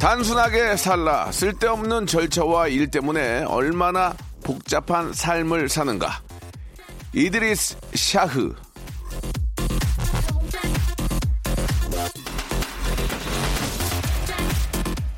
단순하게 살라 쓸데없는 절차와 일 때문에 얼마나 복잡한 삶을 사는가 이드리스 샤흐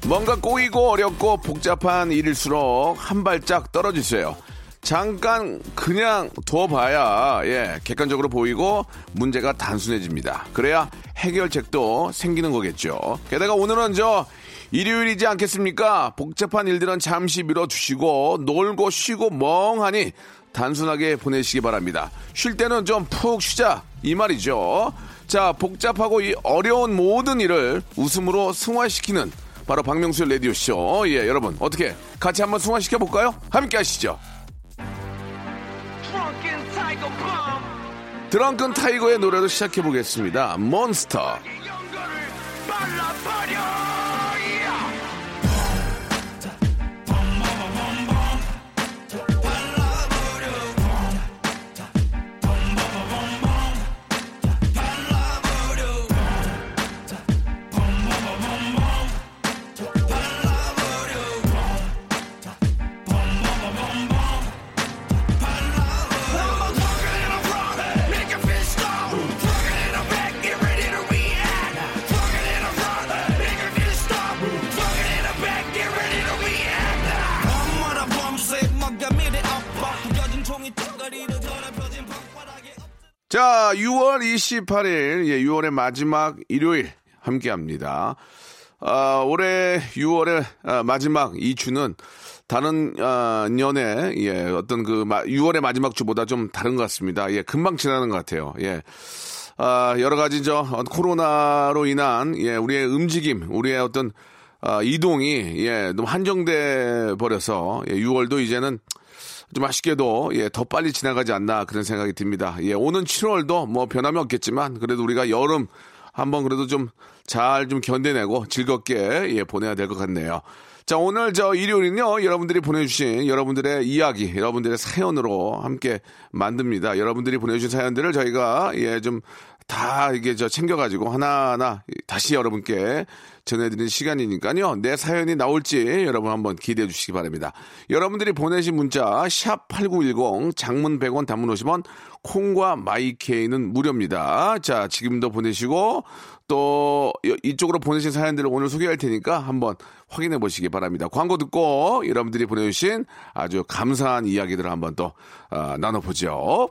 뭔가 꼬이고 어렵고 복잡한 일일수록 한 발짝 떨어지세요. 잠깐 그냥 둬봐야 예 객관적으로 보이고 문제가 단순해집니다. 그래야 해결책도 생기는 거겠죠. 게다가 오늘은 저 일요일이지 않겠습니까? 복잡한 일들은 잠시 미뤄두시고 놀고 쉬고 멍하니 단순하게 보내시기 바랍니다. 쉴 때는 좀 푹 쉬자 이 말이죠. 자 복잡하고 이 어려운 모든 일을 웃음으로 승화시키는 바로 박명수의 라디오 쇼. 예, 여러분, 어떻게 같이 한번 승화시켜 볼까요? 함께 하시죠. 드렁큰 타이거의 노래로 시작해 보겠습니다. 몬스터. 자, 6월 28일, 예, 6월의 마지막 일요일 함께 합니다. 아, 올해 6월의 아, 마지막 이 주는 다른 아, 년에 예, 어떤 그 마, 6월의 마지막 주보다 좀 다른 것 같습니다. 예, 금방 지나는 것 같아요. 예. 아, 여러 가지 저 어, 코로나로 인한 예, 우리의 움직임, 우리의 어떤 아, 이동이 예, 너무 한정돼 버려서 예, 6월도 이제는 좀 아쉽게도 예, 더 빨리 지나가지 않나 그런 생각이 듭니다. 예, 오는 7월도 뭐 변함이 없겠지만 그래도 우리가 여름 한번 그래도 좀잘좀 견뎌내고 즐겁게 예, 보내야 될 것 같네요. 자, 오늘 저 일요일은요, 여러분들이 보내주신 여러분들의 이야기, 여러분들의 사연으로 함께 만듭니다. 여러분들이 보내주신 사연들을 저희가 예, 좀다 이게 저 챙겨가지고 하나하나 다시 여러분께 전해드리는 시간이니까요. 내 사연이 나올지 여러분 한번 기대해 주시기 바랍니다. 여러분들이 보내신 문자 샵 8910 장문 100원 단문 50원 콩과 마이케이는 무료입니다. 자, 지금도 보내시고 또 이쪽으로 보내신 사연들을 오늘 소개할 테니까 한번 확인해 보시기 바랍니다. 광고 듣고 여러분들이 보내주신 아주 감사한 이야기들을 한번 또 어, 나눠보죠.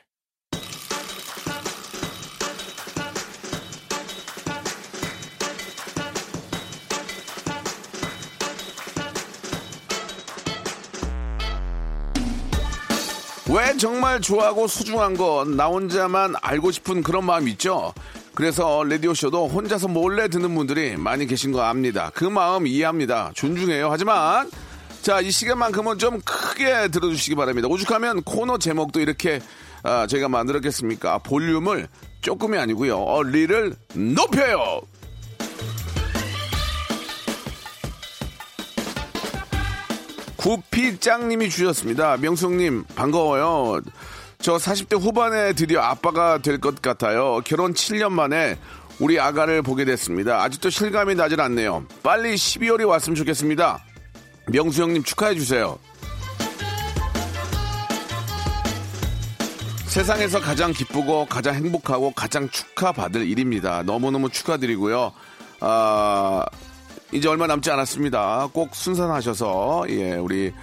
왜 정말 좋아하고 소중한 건 나 혼자만 알고 싶은 그런 마음 있죠? 그래서 라디오쇼도 혼자서 몰래 듣는 분들이 많이 계신 거 압니다. 그 마음 이해합니다. 존중해요. 하지만, 자, 이 시간만큼은 좀 크게 들어주시기 바랍니다. 오죽하면 코너 제목도 이렇게 아, 저희가 만들었겠습니까? 볼륨을 조금이 아니고요. 어, 리를 높여요! 구피짱님이 주셨습니다. 명성님 반가워요. 저 40대 후반에 드디어 아빠가 될 것 같아요. 결혼 7년 만에 우리 아가를 보게 됐습니다. 아직도 실감이 나질 않네요. 빨리 12월이 왔으면 좋겠습니다. 명수 형님 축하해 주세요. 세상에서 가장 기쁘고 가장 행복하고 가장 축하받을 일입니다. 너무너무 축하드리고요. 아, 이제 얼마 남지 않았습니다. 꼭 순산하셔서 예, 우리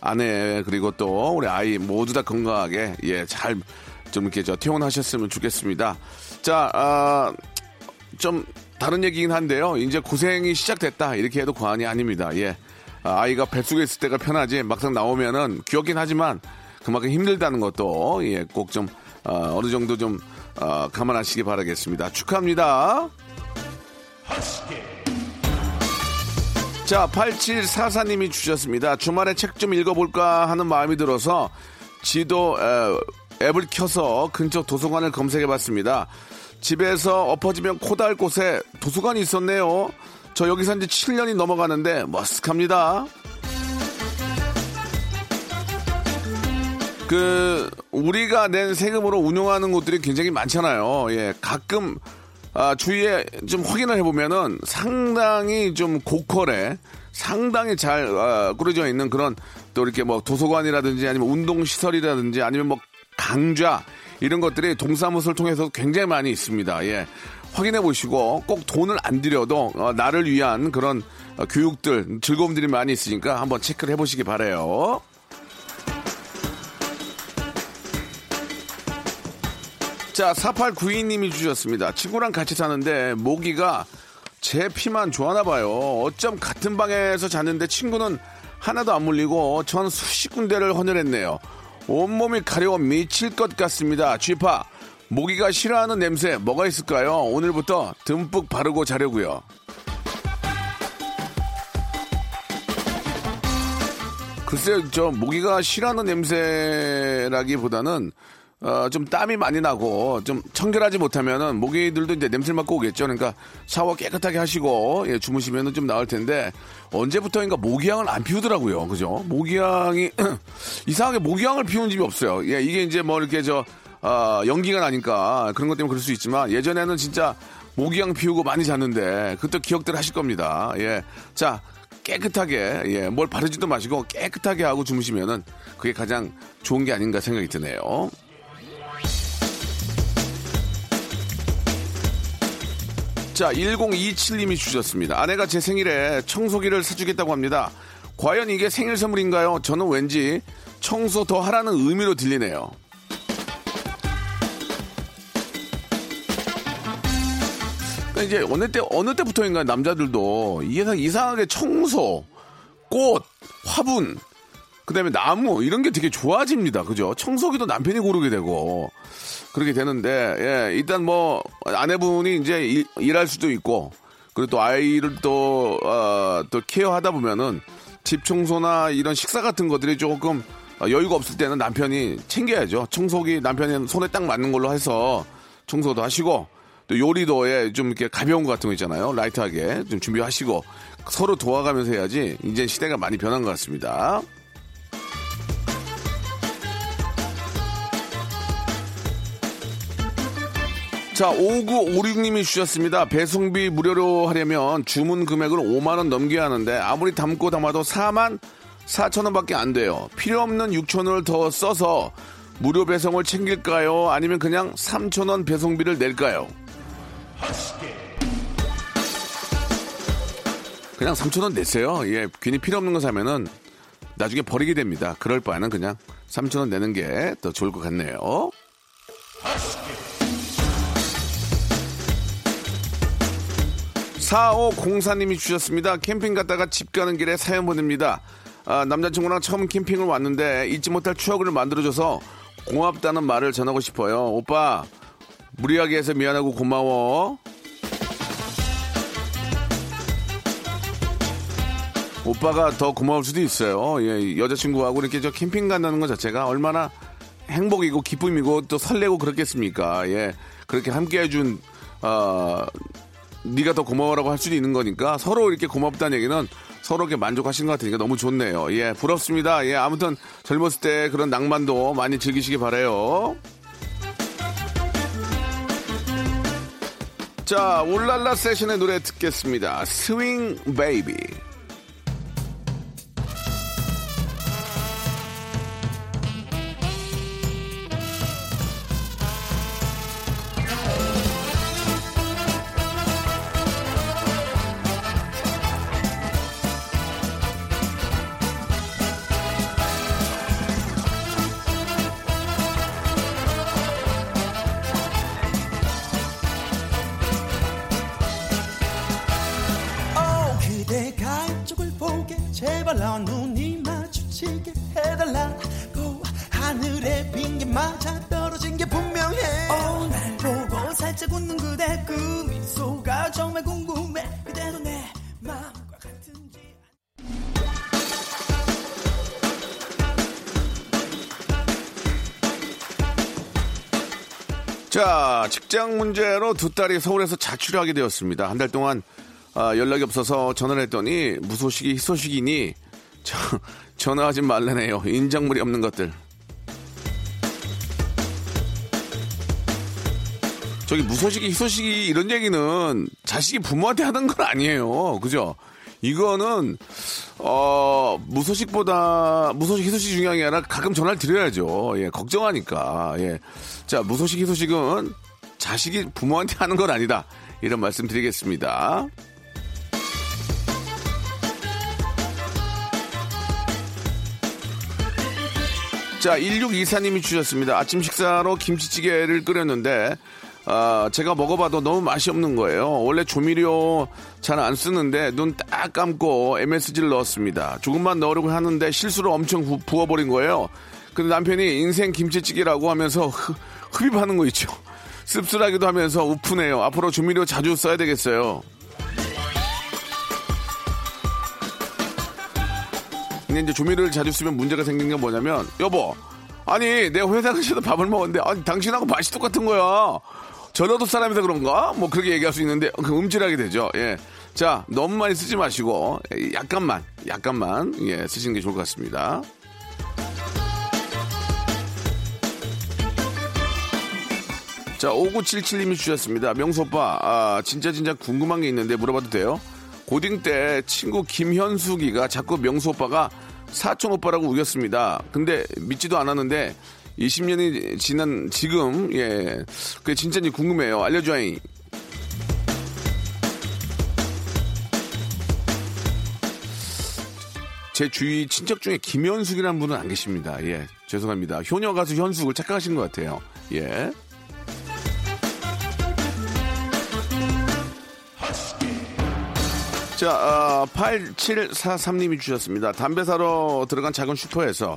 아내 그리고 또 우리 아이 모두 다 건강하게 예 잘 좀 이렇게 저 퇴원하셨으면 좋겠습니다. 자, 아, 좀 다른 얘기긴 한데요. 이제 고생이 시작됐다 이렇게 해도 과언이 아닙니다. 예, 아, 아이가 뱃속에 있을 때가 편하지 막상 나오면은 귀엽긴 하지만 그만큼 힘들다는 것도 예, 꼭좀 어, 어느 정도 좀 어, 감안하시기 바라겠습니다. 축하합니다. 자, 8744님이 주셨습니다. 주말에 책 좀 읽어볼까 하는 마음이 들어서 지도 에, 앱을 켜서 근처 도서관을 검색해봤습니다. 집에서 엎어지면 코다할 곳에 도서관이 있었네요. 저 여기 산지 7년이 넘어가는데 머쓱합니다. 그 우리가 낸 세금으로 운영하는 곳들이 굉장히 많잖아요. 예, 가끔 아, 주위에 좀 확인을 해보면은 상당히 좀 고퀄에 상당히 잘 아, 꾸려져 있는 그런 또 이렇게 뭐 도서관이라든지 아니면 운동시설이라든지 아니면 뭐 강좌 이런 것들이 동사무소를 통해서 굉장히 많이 있습니다. 예. 확인해 보시고 꼭 돈을 안 들여도 어, 나를 위한 그런 어, 교육들, 즐거움들이 많이 있으니까 한번 체크를 해 보시기 바래요. 자, 4892님이 주셨습니다. 친구랑 같이 사는데 모기가 제 피만 좋아하나 봐요. 어쩜 같은 방에서 잤는데 친구는 하나도 안 물리고 전 수십 군데를 헌혈했네요. 온몸이 가려워 미칠 것 같습니다. 쥐파, 모기가 싫어하는 냄새 뭐가 있을까요? 오늘부터 듬뿍 바르고 자려고요. 글쎄요, 저 모기가 싫어하는 냄새라기보다는 어, 좀 땀이 많이 나고 좀 청결하지 못하면은 모기들도 이제 냄새를 맡고 오겠죠. 그러니까 샤워 깨끗하게 하시고 예, 주무시면은 좀 나을 텐데 언제부터인가 모기향을 안 피우더라고요. 그죠? 모기향이 이상하게 모기향을 피우는 집이 없어요. 예, 이게 이제 뭐 이렇게 저 어, 연기가 나니까 그런 것 때문에 그럴 수 있지만 예전에는 진짜 모기향 피우고 많이 잤는데 그때 기억들 하실 겁니다. 예. 자, 깨끗하게 예, 뭘 바르지도 마시고 깨끗하게 하고 주무시면은 그게 가장 좋은 게 아닌가 생각이 드네요. 자, 1027님이 주셨습니다. 아내가 제 생일에 청소기를 사주겠다고 합니다. 과연 이게 생일 선물인가요? 저는 왠지 청소 더 하라는 의미로 들리네요. 그러니까 이제 어느 때, 어느 때부터인가 남자들도 이상, 이상하게 청소, 꽃, 화분, 그 다음에 나무, 이런 게 되게 좋아집니다. 그죠? 청소기도 남편이 고르게 되고. 그렇게 되는데 예, 일단 뭐 아내분이 이제 일, 일할 수도 있고 그리고 또 아이를 또, 어, 또 케어하다 보면은 집 청소나 이런 식사 같은 것들이 조금 여유가 없을 때는 남편이 챙겨야죠. 청소기 남편이 손에 딱 맞는 걸로 해서 청소도 하시고 또 요리도 예, 좀 이렇게 가벼운 거 같은 거 있잖아요. 라이트하게 좀 준비하시고 서로 도와가면서 해야지 이제 시대가 많이 변한 것 같습니다. 자, 5956님이 주셨습니다. 배송비 무료로 하려면 주문 금액을 5만원 넘겨야 하는데 아무리 담고 담아도 4만 4천원 밖에 안 돼요. 필요 없는 6천원을 더 써서 무료 배송을 챙길까요? 아니면 그냥 3천원 배송비를 낼까요? 그냥 3천원 내세요. 예, 괜히 필요 없는 거 사면은 나중에 버리게 됩니다. 그럴 바에는 그냥 3천원 내는 게 더 좋을 것 같네요. 4504님이 주셨습니다. 캠핑 갔다가 집 가는 길에 사연 보냅니다. 아, 남자친구랑 처음 캠핑을 왔는데 잊지 못할 추억을 만들어줘서 고맙다는 말을 전하고 싶어요. 오빠, 무리하게 해서 미안하고 고마워. 오빠가 더 고마울 수도 있어요. 예, 여자친구하고 이렇게 저 캠핑 간다는 것 자체가 얼마나 행복이고 기쁨이고 또 설레고 그렇겠습니까? 예, 그렇게 함께 해준, 어, 네가 더 고마워라고 할 수도 있는 거니까 서로 이렇게 고맙다는 얘기는 서로 이렇게 만족하신 것 같으니까 너무 좋네요. 예, 부럽습니다. 예, 아무튼 젊었을 때 그런 낭만도 많이 즐기시기 바래요. 자, 울랄라 세션의 노래 듣겠습니다. 스윙 베이비. 자, 직장 문제로 두 딸이 서울에서 자취를 하게 되었습니다. 한 달 동안 아, 연락이 없어서 전화를 했더니 무소식이 희소식이니 저, 전화하지 말라네요. 인장물이 없는 것들. 저기 무소식이 희소식이 이런 얘기는 자식이 부모한테 하는 건 아니에요. 그죠? 이거는 어 무소식보다 무소식 희소식 중요한 게 아니라 가끔 전화를 드려야죠. 예, 걱정하니까. 예. 자, 무소식 희소식은 자식이 부모한테 하는 건 아니다. 이런 말씀 드리겠습니다. 자, 1624님이 주셨습니다. 아침 식사로 김치찌개를 끓였는데, 아, 제가 먹어봐도 너무 맛이 없는 거예요. 원래 조미료 잘 안 쓰는데 눈 딱 감고 MSG를 넣었습니다. 조금만 넣으려고 하는데 실수로 엄청 부, 부어버린 거예요. 근데 남편이 인생 김치찌개라고 하면서 흡, 흡입하는 거 있죠. 씁쓸하기도 하면서 우프네요. 앞으로 조미료 자주 써야 되겠어요. 근데 이제 조미료를 자주 쓰면 문제가 생긴 게 뭐냐면 여보 아니 내가 회사 가서도 밥을 먹었는데 아니 당신하고 맛이 똑같은 거야 전라도 사람이서 그런가? 뭐 그렇게 얘기할 수 있는데 그 음질하게 되죠. 예 자 너무 많이 쓰지 마시고 약간만 약간만 예 쓰시는 게 좋을 것 같습니다. 자 5977님이 주셨습니다. 명수 오빠 아 진짜 진짜 궁금한 게 있는데 물어봐도 돼요? 고딩 때 친구 김현숙이가 자꾸 명수 오빠가 사촌 오빠라고 우겼습니다. 근데 믿지도 않았는데 20년이 지난 지금 예 그게 진짜인지 궁금해요. 알려줘잉. 제 주위 친척 중에 김현숙이라는 분은 안 계십니다. 예, 죄송합니다. 효녀 가수 현숙을 착각하신 것 같아요. 예. 자, 어, 8743님이 주셨습니다. 담배 사러 들어간 작은 슈퍼에서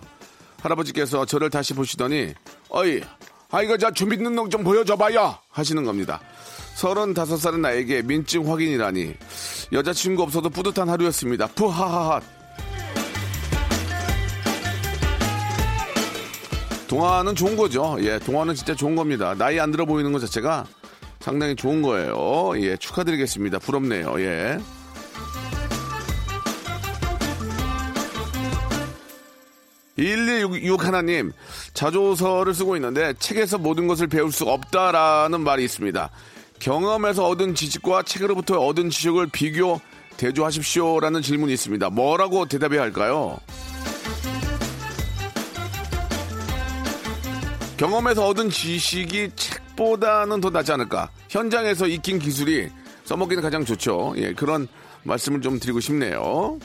할아버지께서 저를 다시 보시더니, 어이, 아이가 자 준비 능력 좀 보여줘봐요! 하시는 겁니다. 35살의 나에게 민증 확인이라니. 여자친구 없어도 뿌듯한 하루였습니다. 푸하하하. 동화는 좋은 거죠. 예, 동화는 진짜 좋은 겁니다. 나이 안 들어 보이는 것 자체가 상당히 좋은 거예요. 예, 축하드리겠습니다. 부럽네요. 예. 1166 하나님, 자조서를 쓰고 있는데 책에서 모든 것을 배울 수 없다라는 말이 있습니다. 경험에서 얻은 지식과 책으로부터 얻은 지식을 비교, 대조하십시오라는 질문이 있습니다. 뭐라고 대답해야 할까요? 경험에서 얻은 지식이 책보다는 더 낫지 않을까? 현장에서 익힌 기술이 써먹기는 가장 좋죠. 예, 그런 말씀을 좀 드리고 싶네요.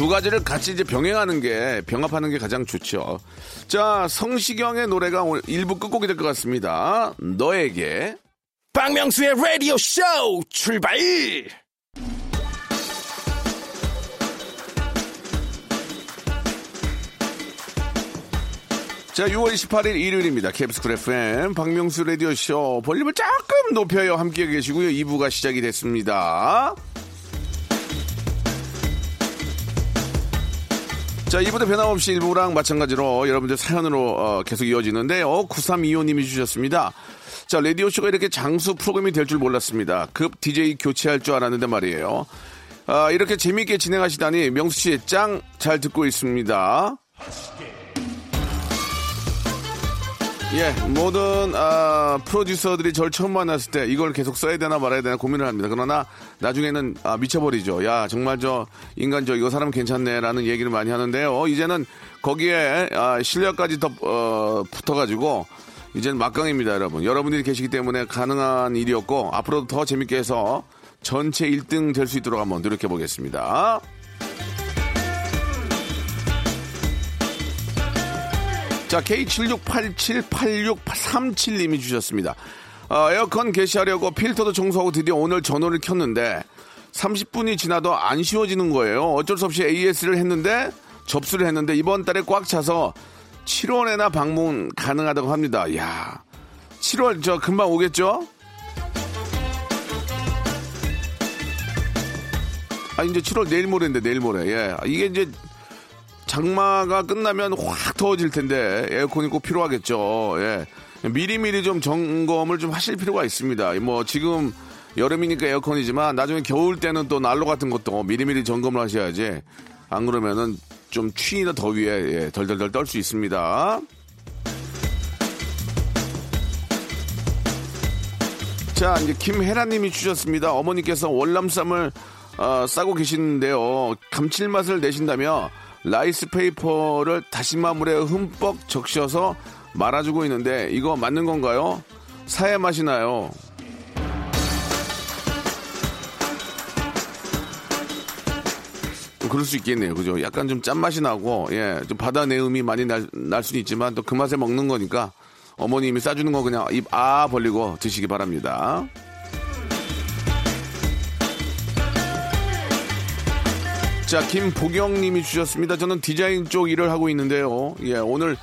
두 가지를 같이 이제 병행하는 게 병합하는 게 가장 좋죠. 자, 성시경의 노래가 오늘 1부 끝곡이 될 것 같습니다. 너에게 박명수의 라디오 쇼 출발! 자, 6월 28일 일요일입니다. KBS 쿨 FM 박명수 라디오 쇼 볼륨을 조금 높여요. 함께 계시고요. 2부가 시작이 됐습니다. 자, 이부도 변함없이 일부랑 마찬가지로 여러분들 사연으로 어, 계속 이어지는데요. 9325님이 주셨습니다. 자, 라디오쇼가 이렇게 장수 프로그램이 될 줄 몰랐습니다. 급 DJ 교체할 줄 알았는데 말이에요. 아, 이렇게 재미있게 진행하시다니 명수 씨짱잘 듣고 있습니다. 예, 모든 아, 프로듀서들이 저를 처음 만났을 때 이걸 계속 써야 되나 말아야 되나 고민을 합니다. 그러나 나중에는 아, 미쳐버리죠. 야, 정말 저 인간 저 이거 사람 괜찮네라는 얘기를 많이 하는데요. 이제는 거기에 아, 실력까지 더 어, 붙어가지고 이제는 막강입니다, 여러분. 여러분들이 계시기 때문에 가능한 일이었고 앞으로도 더 재밌게 해서 전체 1등 될 수 있도록 한번 노력해 보겠습니다. 자, K76878637님이 주셨습니다. 어, 에어컨 개시하려고 필터도 청소하고 드디어 오늘 전원을 켰는데 30분이 지나도 안 쉬워지는 거예요. 어쩔 수 없이 AS를 했는데 접수를 했는데 이번 달에 꽉 차서 7월에나 방문 가능하다고 합니다. 야 7월 저 금방 오겠죠? 아 이제 7월 내일 모레인데 내일 모레. 예. 이게 이제 장마가 끝나면 확 더워질 텐데 에어컨이 꼭 필요하겠죠. 예. 미리미리 좀 점검을 좀 하실 필요가 있습니다. 뭐 지금 여름이니까 에어컨이지만 나중에 겨울 때는 또 난로 같은 것도 미리미리 점검을 하셔야지. 안 그러면은 좀 추위나 더위에 예, 덜덜덜 떨 수 있습니다. 자, 이제 김혜라님이 주셨습니다. 어머니께서 월남쌈을 어, 싸고 계시는데요. 감칠맛을 내신다며 라이스 페이퍼를 다시마물에 흠뻑 적셔서 말아주고 있는데 이거 맞는 건가요? 사의 맛이 나요. 그럴 수 있겠네요. 그죠? 약간 좀 짠맛이 나고, 예, 좀 바다 내음이 많이 날, 날 수는 있지만 또 그 맛에 먹는 거니까 어머님이 싸주는 거 그냥 입 아 벌리고 드시기 바랍니다. 자, 김보경님이 주셨습니다. 저는 디자인 쪽 일을 하고 있는데요. 예, 오늘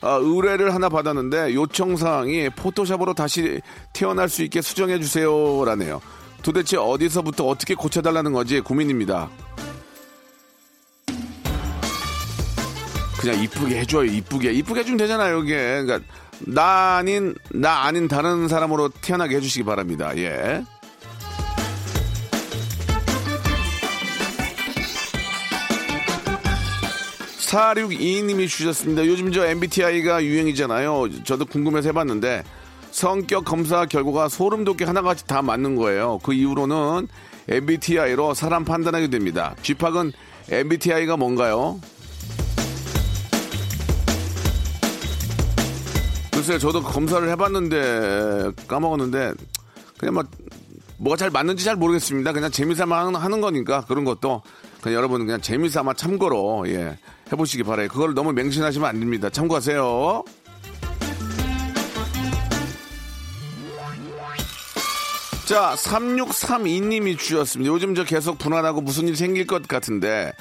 아, 의뢰를 하나 받았는데 요청 사항이 포토샵으로 다시 태어날 수 있게 수정해 주세요라네요. 도대체 어디서부터 어떻게 고쳐달라는 건지 고민입니다. 그냥 이쁘게 해줘요. 이쁘게 이쁘게 해주면 되잖아요. 이게 그러니까 나 아닌 나 아닌 다른 사람으로 태어나게 해주시기 바랍니다. 예. 4622님이 주셨습니다. 요즘 저 MBTI가 유행이잖아요. 저도 궁금해서 해봤는데 성격 검사 결과가 소름 돋게 하나같이 다 맞는 거예요. 그 이후로는 MBTI로 사람 판단하게 됩니다. 쥐팍은 MBTI가 뭔가요? 글쎄요, 저도 검사를 해봤는데 까먹었는데 그냥 막 뭐가 잘 맞는지 잘 모르겠습니다. 그냥 재미삼아 하는 거니까 그런 것도 그냥 여러분 그냥 재미삼아 참고로 예 해보시기 바래요. 그걸 너무 맹신하시면 안 됩니다. 참고하세요. 자, 3632님이 주셨습니다. 요즘 저 계속 불안하고 무슨 일 생길 것 같은데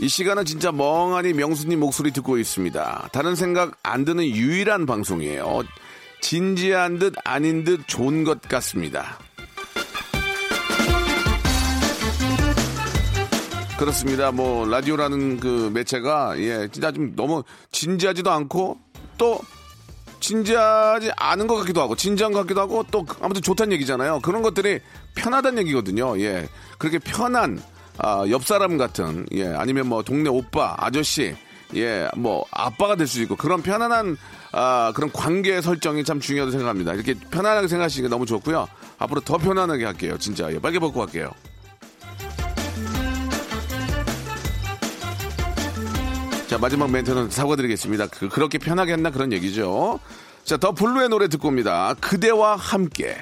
이 시간은 진짜 멍하니 명수님 목소리 듣고 있습니다. 다른 생각 안 드는 유일한 방송이에요. 진지한 듯 아닌 듯 좋은 것 같습니다. 그렇습니다. 뭐 라디오라는 그 매체가 예 진짜 좀 너무 진지하지도 않고 또 진지하지 않은 것 같기도 하고 진지한 것 같기도 하고 또 아무튼 좋다는 얘기잖아요. 그런 것들이 편하다는 얘기거든요. 예 그렇게 편한 아, 옆 사람 같은 예 아니면 뭐 동네 오빠 아저씨 예 뭐 아빠가 될 수 있고 그런 편안한 아, 그런 관계 설정이 참 중요하다고 생각합니다. 이렇게 편안하게 생각하시니까 너무 좋고요. 앞으로 더 편안하게 할게요. 진짜 예, 빨개 벗고 할게요. 자, 마지막 멘트는 사과드리겠습니다. 그, 그렇게 편하게 했나 그런 얘기죠. 자, 더 블루의 노래 듣고 옵니다. 그대와 함께.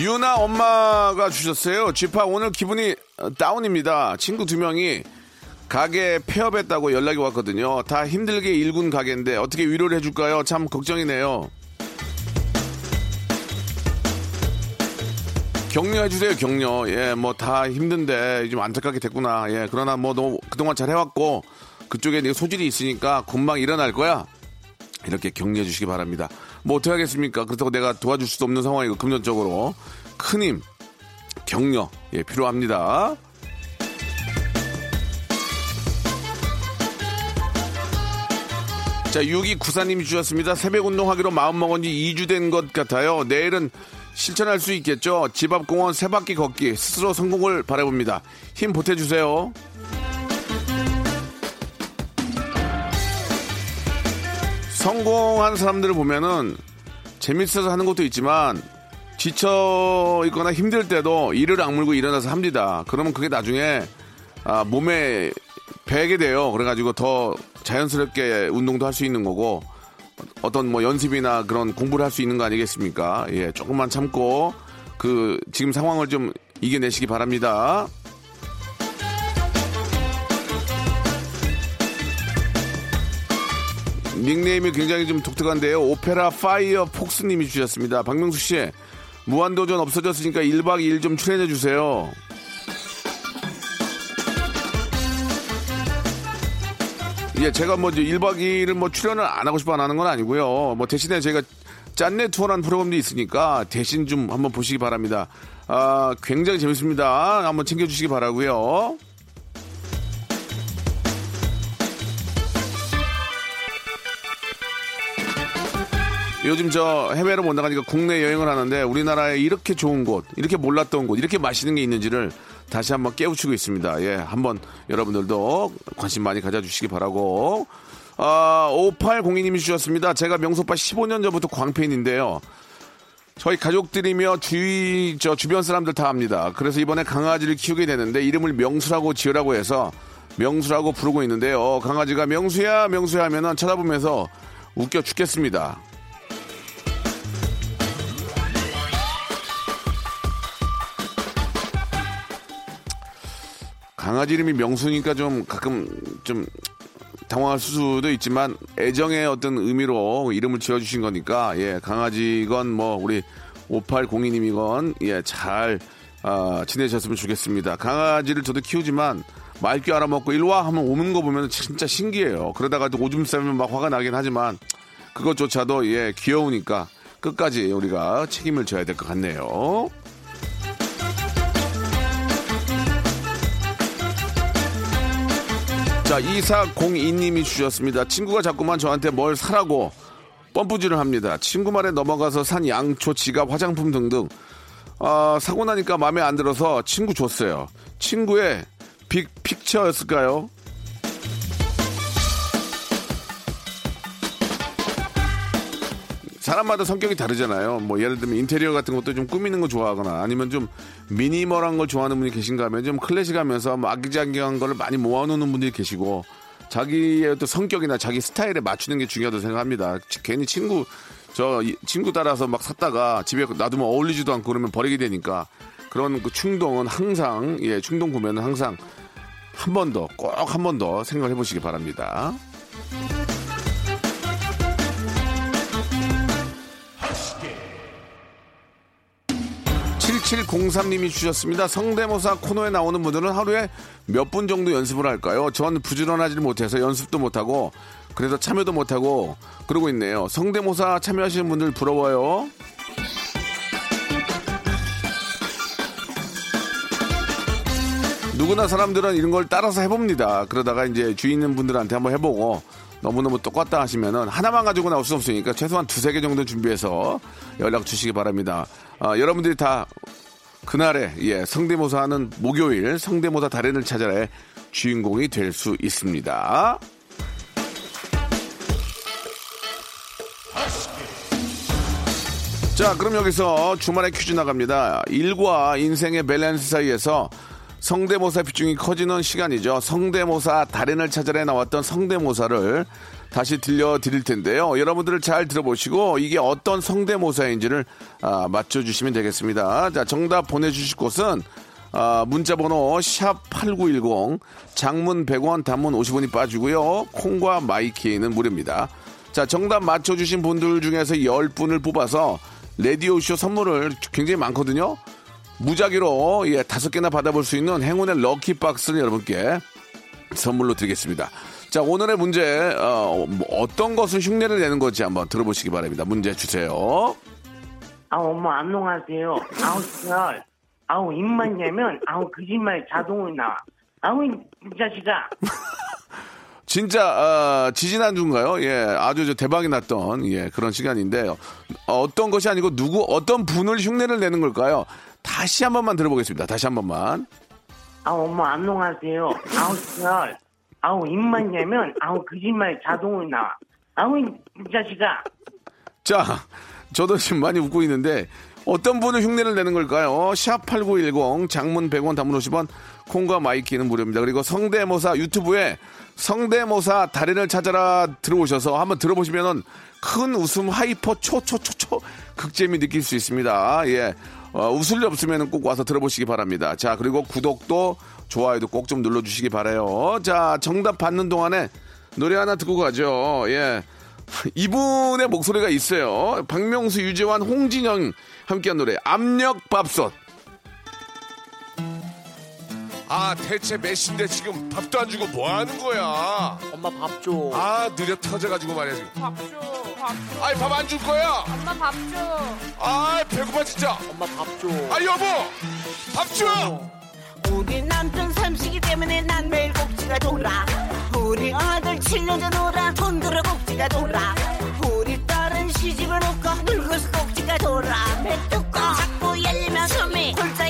유나 엄마가 주셨어요. 지파 오늘 기분이 다운입니다. 친구 두 명이 가게 폐업했다고 연락이 왔거든요. 다 힘들게 일군 가게인데 어떻게 위로를 해줄까요? 참 걱정이네요. 격려해주세요, 격려. 예, 뭐 다 힘든데 좀 안타깝게 됐구나. 예, 그러나 뭐너 그동안 잘 해왔고 그쪽에 소질이 있으니까 금방 일어날 거야. 이렇게 격려해 주시기 바랍니다. 뭐 어떻게 하겠습니까? 그렇다고 내가 도와줄 수도 없는 상황이고 금전적으로 큰 힘, 격려 예, 필요합니다. 자, 6294님이 주셨습니다. 새벽 운동하기로 마음먹은 지 2주 된 것 같아요. 내일은 실천할 수 있겠죠. 집 앞 공원 세 바퀴 걷기 스스로 성공을 바라봅니다. 힘 보태주세요. 성공한 사람들을 보면은 재밌어서 하는 것도 있지만 지쳐 있거나 힘들 때도 이를 악물고 일어나서 합니다. 그러면 그게 나중에 아, 몸에 배게 돼요. 그래가지고 더 자연스럽게 운동도 할 수 있는 거고 어떤 뭐 연습이나 그런 공부를 할 수 있는 거 아니겠습니까? 예, 조금만 참고 그 지금 상황을 좀 이겨내시기 바랍니다. 닉네임이 굉장히 좀 독특한데요. 오페라 파이어 폭스님이 주셨습니다. 박명수 씨, 무한도전 없어졌으니까 1박 2일 좀 출연해 주세요. 예, 제가 뭐 1박 2일은 뭐 출연을 안 하고 싶어 하는 건 아니고요. 뭐 대신에 제가 짠내 투어라는 프로그램도 있으니까 대신 좀 한번 보시기 바랍니다. 아, 굉장히 재밌습니다. 한번 챙겨주시기 바라고요. 요즘 저 해외로 못 나가니까 국내 여행을 하는데 우리나라에 이렇게 좋은 곳, 이렇게 몰랐던 곳, 이렇게 맛있는 게 있는지를 다시 한번 깨우치고 있습니다. 예, 한번 여러분들도 관심 많이 가져주시기 바라고. 아, 5802님이 주셨습니다. 제가 명소빠 15년 전부터 광팬인데요. 저희 가족들이며 주위, 저 주변 사람들 다 압니다. 그래서 이번에 강아지를 키우게 되는데 이름을 명수라고 지으라고 해서 명수라고 부르고 있는데요. 강아지가 명수야, 명수야 하면은 쳐다보면서 웃겨 죽겠습니다. 강아지 이름이 명수니까 좀 가끔 좀 당황할 수도 있지만 애정의 어떤 의미로 이름을 지어주신 거니까 예 강아지건 뭐 우리 5802님이건 예잘 아, 지내셨으면 좋겠습니다. 강아지를 저도 키우지만 맑게 알아먹고 일와 하면 오는 거 보면 진짜 신기해요. 그러다가 또 오줌 싸면 막 화가 나긴 하지만 그것조차도 예 귀여우니까 끝까지 우리가 책임을 져야 될 것 같네요. 자, 2402님이 주셨습니다. 친구가 자꾸만 저한테 뭘 사라고 뻔뿌질을 합니다. 친구 말에 넘어가서 산 양초, 지갑, 화장품 등등. 아, 사고 나니까 마음에 안 들어서 친구 줬어요. 친구의 빅 픽처였을까요? 사람마다 성격이 다르잖아요. 뭐 예를 들면 인테리어 같은 것도 좀 꾸미는 거 좋아하거나 아니면 좀 미니멀한 걸 좋아하는 분이 계신가 하면 좀 클래식하면서 뭐 아기자기한 거를 많이 모아놓는 분들이 계시고 자기의 또 성격이나 자기 스타일에 맞추는 게 중요하다고 생각합니다. 괜히 친구 저 친구 따라서 막 샀다가 집에 놔두면 어울리지도 않고 그러면 버리게 되니까 그런 그 충동은 항상 예 충동 구매는 항상 한 번 더 꼭 한 번 더 생각해 보시기 바랍니다. 7703님이 주셨습니다. 성대모사 코너에 나오는 분들은 하루에 몇 분 정도 연습을 할까요? 전 부지런하지 못해서 연습도 못하고 그래서 참여도 못하고 그러고 있네요. 성대모사 참여하시는 분들 부러워요. 누구나 사람들은 이런 걸 따라서 해봅니다. 그러다가 이제 주위 있는 분들한테 한번 해보고 너무너무 똑같다 하시면은 하나만 가지고 나올 수 없으니까 최소한 두세 개 정도 준비해서 연락 주시기 바랍니다. 아, 여러분들이 다 그날에 예, 성대모사 하는 목요일 성대모사 달인을 찾아라 주인공이 될 수 있습니다. 자, 그럼 여기서 주말에 퀴즈 나갑니다. 일과 인생의 밸런스 사이에서 성대모사 비중이 커지는 시간이죠. 성대모사 달인을 찾아내 나왔던 성대모사를 다시 들려드릴 텐데요. 여러분들을 잘 들어보시고 이게 어떤 성대모사인지를 아, 맞춰주시면 되겠습니다. 자, 정답 보내주실 곳은 아, 문자번호 샵8910 장문 100원 단문 50원이 빠지고요. 콩과 my K는 무료입니다. 자, 정답 맞춰주신 분들 중에서 10분을 뽑아서 라디오쇼 선물을 굉장히 많거든요. 무작위로 예, 다섯 개나 받아볼 수 있는 행운의 lucky box를 여러분께 선물로 드리겠습니다. 자, 오늘의 문제, 어, 뭐떤 것을 흉내를 내는 건지 한번 들어보시기 바랍니다. 문제 주세요. 아, 엄마, 안녕하세요. 아우, 별. 아우, 입만 열면, 아우, 거짓말 자동으로 나와. 아우, 이 자식아. 진짜 아, 지지난 주인가요? 예, 아주 저 대박이 났던 예 그런 시간인데요. 어, 어떤 것이 아니고 누구 어떤 분을 흉내를 내는 걸까요? 다시 한 번만 들어보겠습니다. 다시 한 번만. 아우 어머 안녕하세요. 아우 별. 아우 입만 열면 아우 거짓말 자동으로 나와. 아우 이 자식아. 자, 저도 지금 많이 웃고 있는데 어떤 분을 흉내를 내는 걸까요? 샵 8910 장문 100원 단문 50원 콩과 my K는 무료입니다. 그리고 성대모사 유튜브에 성대모사 달인을 찾아라 들어오셔서 한번 들어보시면은 큰 웃음 hyper 초초초초 극재미 느낄 수 있습니다. 예. 어, 웃을 일 없으면 꼭 와서 들어보시기 바랍니다. 자, 그리고 구독도 좋아요도 꼭 좀 눌러주시기 바래요. 자, 정답 받는 동안에 노래 하나 듣고 가죠. 예. 이분의 목소리가 있어요. 박명수, 유재환, 홍진영 함께한 노래 압력밥솥. 아 대체 몇 시인데 지금 밥도 안 주고 뭐 하는 거야? 엄마 밥 줘. 아 느려 터져가지고 말이야 지금. 밥 줘, 밥 줘. 아이 밥 안 줄 거야? 엄마 밥 줘. 아 배고파 진짜. 엄마 밥 줘. 아 여보 밥 줘. 우리 남편 삼식이 때문에 난 매일 꼭지가 돌아 우리 아들 7년 전 오라 돈 들어 꼭지가 돌아 우리 딸은 시집을 못 가 늙어서 꼭지가 돌아 배 뚜껑 자꾸 열리면 숨이 홀짝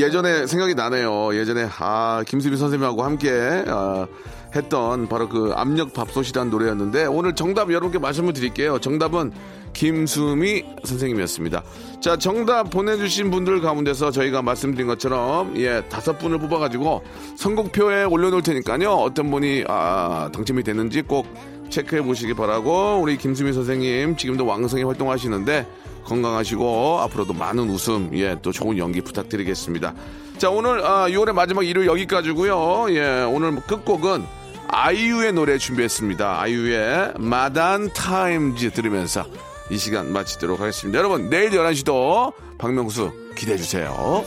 예전에 생각이 나네요. 예전에 아 김수미 선생님하고 함께 아, 했던 바로 그 압력 밥솥이라는 노래였는데 오늘 정답 여러분께 말씀을 드릴게요. 정답은 김수미 선생님이었습니다. 자 정답 보내주신 분들 가운데서 저희가 말씀드린 것처럼 예 다섯 분을 뽑아가지고 선곡표에 올려놓을 테니까요. 어떤 분이 아, 당첨이 됐는지 꼭 체크해 보시기 바라고 우리 김수미 선생님 지금도 왕성히 활동하시는데 건강하시고 앞으로도 많은 웃음 예 또 좋은 연기 부탁드리겠습니다. 자 오늘 아, 6월의 마지막 일요일 여기까지고요. 예 오늘 끝곡은 아이유의 노래 준비했습니다. 아이유의 마단 타임즈 들으면서 이 시간 마치도록 하겠습니다. 여러분 내일 11시도 박명수 기대해 주세요.